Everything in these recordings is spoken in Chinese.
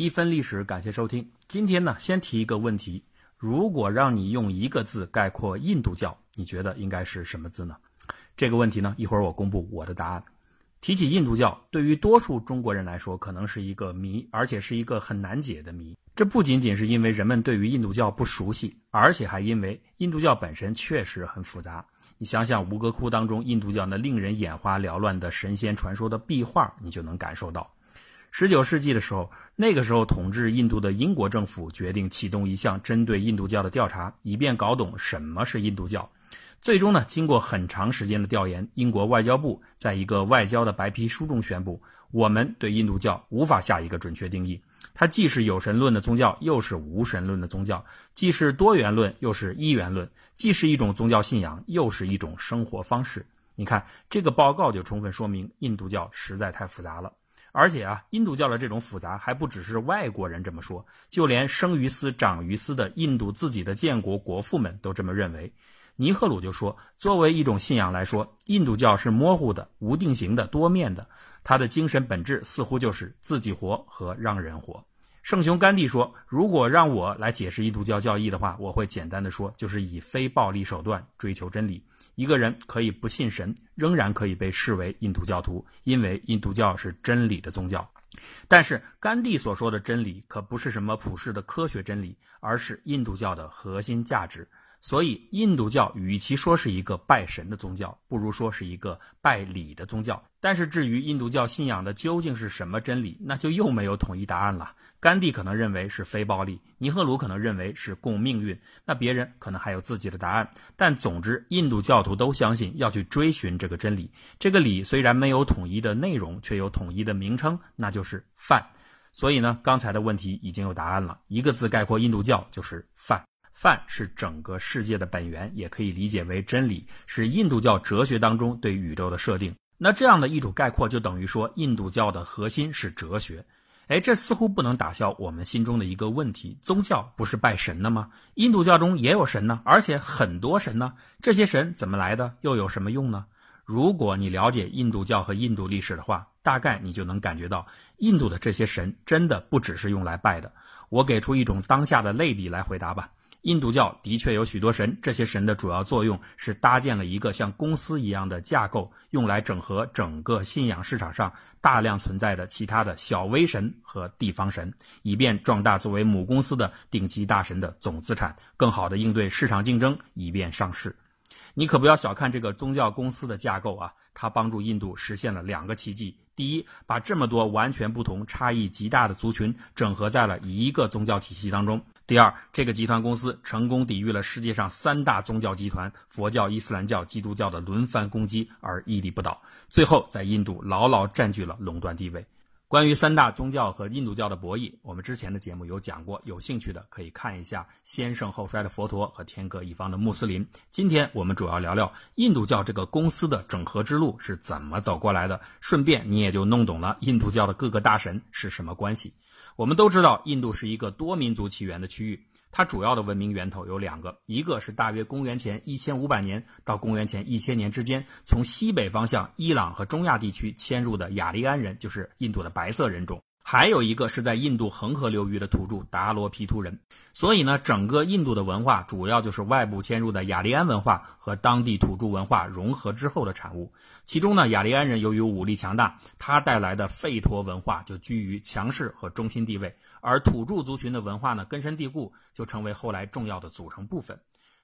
一分历史，感谢收听。今天呢，先提一个问题：如果让你用一个字概括印度教，你觉得应该是什么字呢？这个问题呢，一会儿我公布我的答案。提起印度教，对于多数中国人来说，可能是一个谜，而且是一个很难解的谜。这不仅仅是因为人们对于印度教不熟悉，而且还因为印度教本身确实很复杂。你想想吴哥窟当中印度教那令人眼花缭乱的神仙传说的壁画，你就能感受到。十九世纪的时候，那个时候统治印度的英国政府决定启动一项针对印度教的调查，以便搞懂什么是印度教。最终呢，经过很长时间的调研，英国外交部在一个外交的白皮书中宣布：我们对印度教无法下一个准确定义。它既是有神论的宗教，又是无神论的宗教；既是多元论，又是一元论；既是一种宗教信仰，又是一种生活方式。你看，这个报告就充分说明印度教实在太复杂了。而且啊，印度教的这种复杂还不只是外国人这么说，就连生于斯长于斯的印度自己的建国国父们都这么认为。尼赫鲁就说，作为一种信仰来说，印度教是模糊的、无定型的、多面的，它的精神本质似乎就是自己活和让人活。圣雄甘地说：“如果让我来解释印度教教义的话，我会简单的说，就是以非暴力手段追求真理。一个人可以不信神，仍然可以被视为印度教徒，因为印度教是真理的宗教。但是，甘地所说的真理可不是什么普世的科学真理，而是印度教的核心价值。”所以，印度教与其说是一个拜神的宗教，不如说是一个拜礼的宗教。但是，至于印度教信仰的究竟是什么真理，那就又没有统一答案了。甘地可能认为是非暴力，尼赫鲁可能认为是共命运，那别人可能还有自己的答案。但总之，印度教徒都相信要去追寻这个真理。这个理虽然没有统一的内容，却有统一的名称，那就是饭。所以呢，刚才的问题已经有答案了，一个字概括印度教就是饭。饭是整个世界的本源，也可以理解为真理，是印度教哲学当中对宇宙的设定。那这样的一种概括，就等于说印度教的核心是哲学。哎，这似乎不能打消我们心中的一个问题：宗教不是拜神的吗？印度教中也有神呢，而且很多神呢。这些神怎么来的？又有什么用呢？如果你了解印度教和印度历史的话，大概你就能感觉到，印度的这些神真的不只是用来拜的。我给出一种当下的类比来回答吧。印度教的确有许多神，这些神的主要作用是搭建了一个像公司一样的架构，用来整合整个信仰市场上大量存在的其他的小微神和地方神，以便壮大作为母公司的顶级大神的总资产，更好的应对市场竞争，以便上市。你可不要小看这个宗教公司的架构啊，它帮助印度实现了两个奇迹：第一，把这么多完全不同、差异极大的族群整合在了一个宗教体系当中。第二，这个集团公司成功抵御了世界上三大宗教集团——佛教、伊斯兰教、基督教的轮番攻击而屹立不倒，最后在印度牢牢占据了垄断地位。关于三大宗教和印度教的博弈，我们之前的节目有讲过，有兴趣的可以看一下“先盛后衰的佛陀”和“天各一方的穆斯林”。今天我们主要聊聊印度教这个公司的整合之路是怎么走过来的，顺便你也就弄懂了印度教的各个大神是什么关系。我们都知道，印度是一个多民族起源的区域。它主要的文明源头有两个，一个是大约公元前一千五百年到公元前一千年之间，从西北方向伊朗和中亚地区迁入的雅利安人，就是印度的白色人种。还有一个是在印度恒河流域的土著达罗毗荼人，所以呢，整个印度的文化主要就是外部迁入的雅利安文化和当地土著文化融合之后的产物。其中呢，雅利安人由于武力强大，他带来的吠陀文化就居于强势和中心地位，而土著族群的文化呢，根深蒂固，就成为后来重要的组成部分。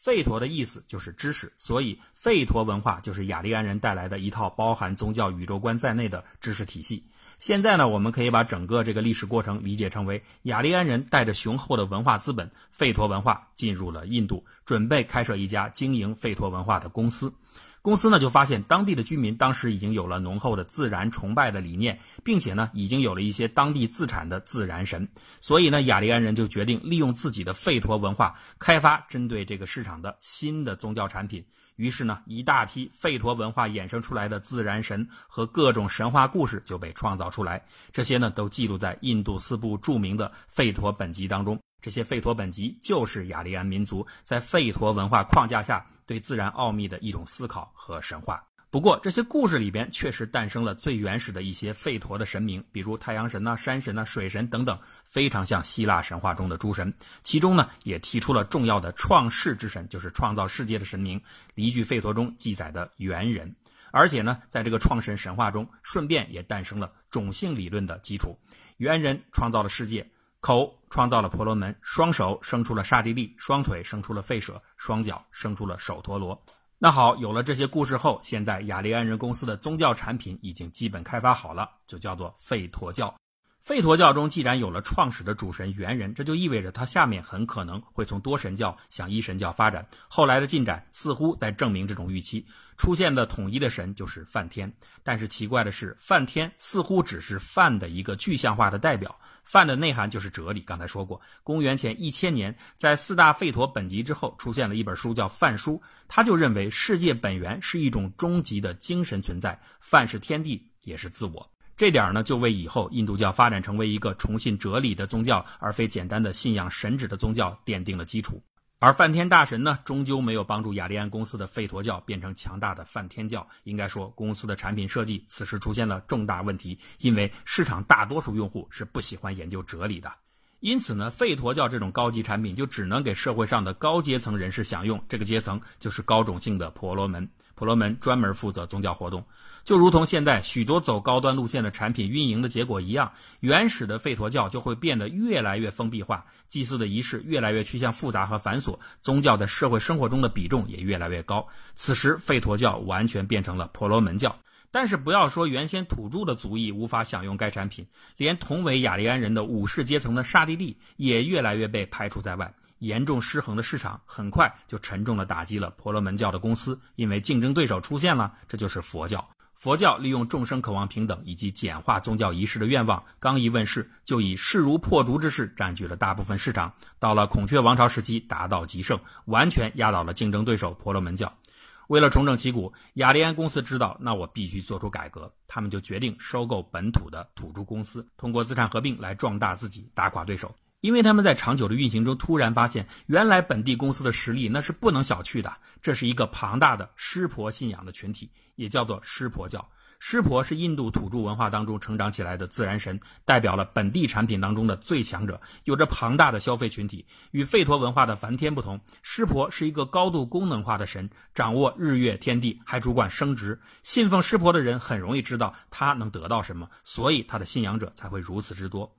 吠陀的意思就是知识，所以吠陀文化就是雅利安人带来的一套包含宗教宇宙观在内的知识体系。现在呢，我们可以把整个这个历史过程理解成为雅利安人带着雄厚的文化资本——吠陀文化进入了印度，准备开设一家经营吠陀文化的公司。公司呢就发现当地的居民当时已经有了浓厚的自然崇拜的理念，并且呢已经有了一些当地自产的自然神，所以呢雅利安人就决定利用自己的吠陀文化开发针对这个市场的新的宗教产品。于是呢，一大批吠陀文化衍生出来的自然神和各种神话故事就被创造出来。这些呢，都记录在印度四部著名的吠陀本集当中。这些吠陀本集就是雅利安民族在吠陀文化框架下对自然奥秘的一种思考和神话。不过，这些故事里边确实诞生了最原始的一些吠陀的神明，比如太阳神呐、山神呐、水神等等，非常像希腊神话中的诸神。其中呢，也提出了重要的创世之神，就是创造世界的神明，一句吠陀中记载的猿人。而且呢，在这个创神神话中，顺便也诞生了种姓理论的基础。猿人创造了世界，口创造了婆罗门，双手生出了刹帝利，双腿生出了吠舍，双脚生出了首陀罗。那好，有了这些故事后，现在雅利安人公司的宗教产品已经基本开发好了，就叫做吠陀教。吠陀教中既然有了创始的主神猿人，这就意味着它下面很可能会从多神教向一神教发展。后来的进展似乎在证明这种预期。出现的统一的神就是梵天，但是奇怪的是，梵天似乎只是梵的一个具象化的代表。梵的内涵就是哲理。刚才说过，公元前一千年，在四大吠陀本集之后，出现了一本书叫《梵书》，他就认为世界本源是一种终极的精神存在，梵是天地，也是自我。这点呢，就为以后印度教发展成为一个崇信哲理的宗教，而非简单的信仰神旨的宗教奠定了基础。而梵天大神呢，终究没有帮助雅利安公司的吠陀教变成强大的梵天教。应该说，公司的产品设计此时出现了重大问题，因为市场大多数用户是不喜欢研究哲理的。因此呢，吠陀教这种高级产品就只能给社会上的高阶层人士享用。这个阶层就是高种姓的婆罗门。婆罗门专门负责宗教活动，就如同现在许多走高端路线的产品运营的结果一样，原始的吠陀教就会变得越来越封闭化，祭祀的仪式越来越趋向复杂和繁琐，宗教在社会生活中的比重也越来越高。此时，吠陀教完全变成了婆罗门教。但是，不要说原先土著的族裔无法享用该产品，连同为雅利安人的武士阶层的刹帝利也越来越被排除在外。严重失衡的市场很快就沉重地打击了婆罗门教的公司，因为竞争对手出现了，这就是佛教。佛教利用众生渴望平等以及简化宗教仪式的愿望，刚一问世就以势如破竹之势占据了大部分市场。到了孔雀王朝时期，达到极盛，完全压倒了竞争对手婆罗门教。为了重整旗鼓，雅利安公司知道，那我必须做出改革，他们就决定收购本土的土著公司，通过资产合并来壮大自己，打垮对手。因为他们在长久的运行中突然发现，原来本地公司的实力那是不能小觑的。这是一个庞大的湿婆信仰的群体，也叫做湿婆教。湿婆是印度土著文化当中成长起来的自然神，代表了本地产品当中的最强者，有着庞大的消费群体。与吠陀文化的梵天不同，湿婆是一个高度功能化的神，掌握日月天地，还主管生殖。信奉湿婆的人很容易知道他能得到什么，所以他的信仰者才会如此之多。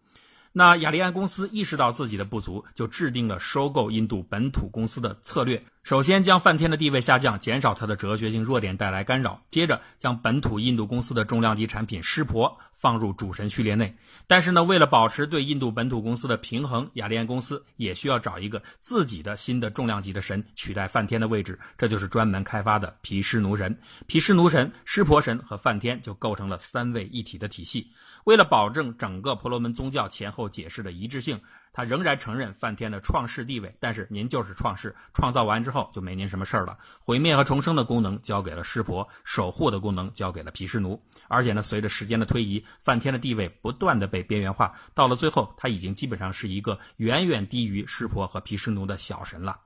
那雅利安公司意识到自己的不足，就制定了收购印度本土公司的策略。首先将梵天的地位下降，减少它的哲学性弱点带来干扰；接着将本土印度公司的重量级产品湿婆放入主神序列内。但是呢，为了保持对印度本土公司的平衡，雅利安公司也需要找一个自己的新的重量级的神取代梵天的位置，这就是专门开发的毗湿奴神。毗湿奴神、湿婆神和梵天就构成了三位一体的体系。为了保证整个婆罗门宗教前后解释的一致性，他仍然承认梵天的创世地位，但是您就是创世，创造完之后就没您什么事儿了。毁灭和重生的功能交给了湿婆，守护的功能交给了毗湿奴。而且呢，随着时间的推移，梵天的地位不断的被边缘化，到了最后，他已经基本上是一个远远低于湿婆和毗湿奴的小神了。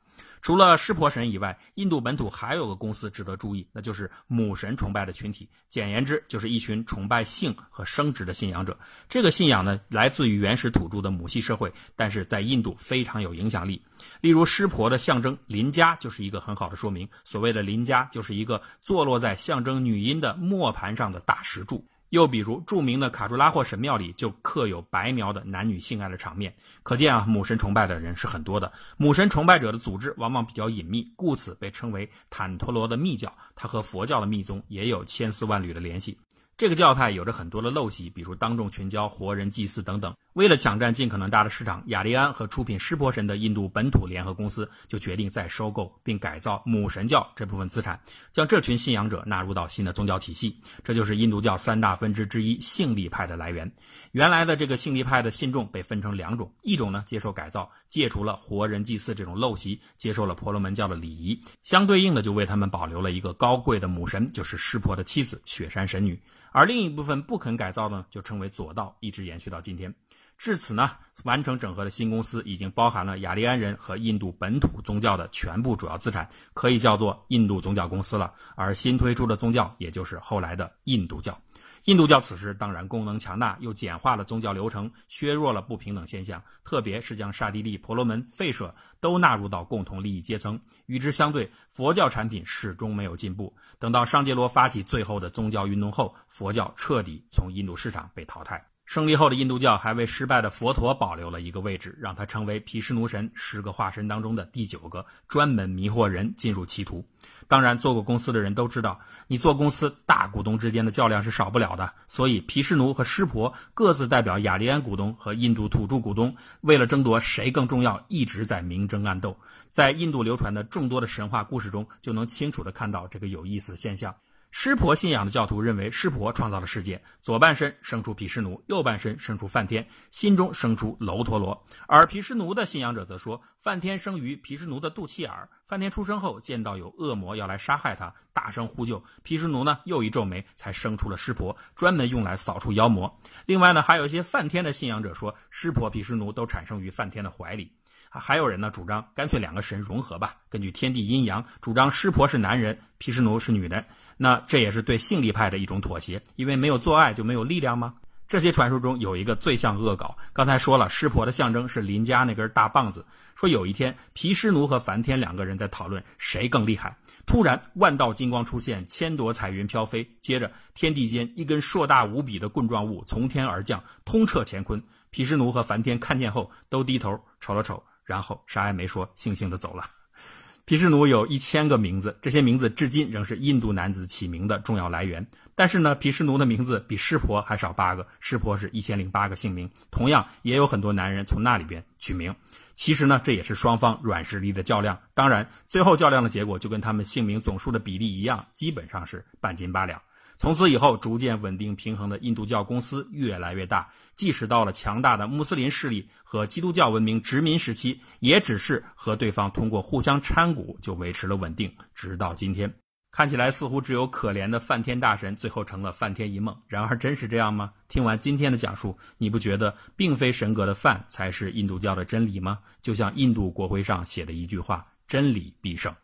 除了湿婆神以外，印度本土还有个公司值得注意，那就是母神崇拜的群体。简言之，就是一群崇拜性和生殖的信仰者。这个信仰呢，来自于原始土著的母系社会，但是在印度非常有影响力。例如，湿婆的象征林家就是一个很好的说明。所谓的林家，就是一个坐落在象征女阴的磨盘上的大石柱。又比如，著名的卡朱拉霍神庙里就刻有白描的男女性爱的场面，可见啊，母神崇拜的人是很多的。母神崇拜者的组织往往比较隐秘，故此被称为坦陀罗的密教。它和佛教的密宗也有千丝万缕的联系。这个教派有着很多的陋习，比如当众群交、活人祭祀等等。为了抢占尽可能大的市场，雅利安和出品湿婆神的印度本土联合公司就决定再收购并改造母神教这部分资产，将这群信仰者纳入到新的宗教体系。这就是印度教三大分支之一性力派的来源。原来的这个性力派的信众被分成两种：一种呢接受改造，戒除了活人祭祀这种陋习，接受了婆罗门教的礼仪，相对应的就为他们保留了一个高贵的母神，就是湿婆的妻子雪山神女。而另一部分不肯改造呢，就称为左道，一直延续到今天。至此呢，完成整合的新公司已经包含了雅利安人和印度本土宗教的全部主要资产，可以叫做印度宗教公司了。而新推出的宗教，也就是后来的印度教。印度教此时当然功能强大，又简化了宗教流程，削弱了不平等现象，特别是将刹帝利、婆罗门、吠舍都纳入到共同利益阶层。与之相对，佛教产品始终没有进步。等到商杰罗发起最后的宗教运动后，佛教彻底从印度市场被淘汰。胜利后的印度教还为失败的佛陀保留了一个位置，让他成为毗湿奴神十个化身当中的第九个，专门迷惑人进入歧途。当然，做过公司的人都知道，你做公司大股东之间的较量是少不了的。所以，毗湿奴和湿婆各自代表雅利安股东和印度土著股东，为了争夺谁更重要，一直在明争暗斗。在印度流传的众多的神话故事中，就能清楚地看到这个有意思的现象。湿婆信仰的教徒认为，湿婆创造了世界，左半身生出毗湿奴，右半身生出梵天，心中生出楼陀罗；而毗湿奴的信仰者则说，梵天生于毗湿奴的肚脐眼，梵天出生后见到有恶魔要来杀害他，大声呼救，毗湿奴呢又一皱眉，才生出了湿婆，专门用来扫除妖魔。另外呢，还有一些梵天的信仰者说，湿婆、毗湿奴都产生于梵天的怀里。还有人呢，主张干脆两个神融合吧，根据天地阴阳，主张湿婆是男人，毗湿奴是女人。那这也是对性力派的一种妥协，因为没有做爱就没有力量吗？这些传说中有一个最像恶搞，刚才说了，湿婆的象征是邻家那根大棒子。说有一天，毗湿奴和梵天两个人在讨论谁更厉害，突然万道金光出现，千朵彩云飘飞，接着天地间一根硕大无比的棍状物从天而降，通彻乾坤。毗湿奴和梵天看见后都低头瞅了瞅。然后啥也没说，悻悻地走了。毗湿奴有一千个名字，这些名字至今仍是印度男子起名的重要来源。但是呢，毗湿奴的名字比湿婆还少八个，湿婆是一千零八个姓名。同样，也有很多男人从那里边取名。其实呢，这也是双方软实力的较量。当然，最后较量的结果就跟他们姓名总数的比例一样，基本上是半斤八两。从此以后，逐渐稳定平衡的印度教公司越来越大，即使到了强大的穆斯林势力和基督教文明殖民时期，也只是和对方通过互相掺股就维持了稳定，直到今天。看起来似乎只有可怜的梵天大神最后成了梵天一梦，然而真是这样吗？听完今天的讲述，你不觉得并非神格的梵才是印度教的真理吗？就像印度国徽上写的一句话：“真理必胜。”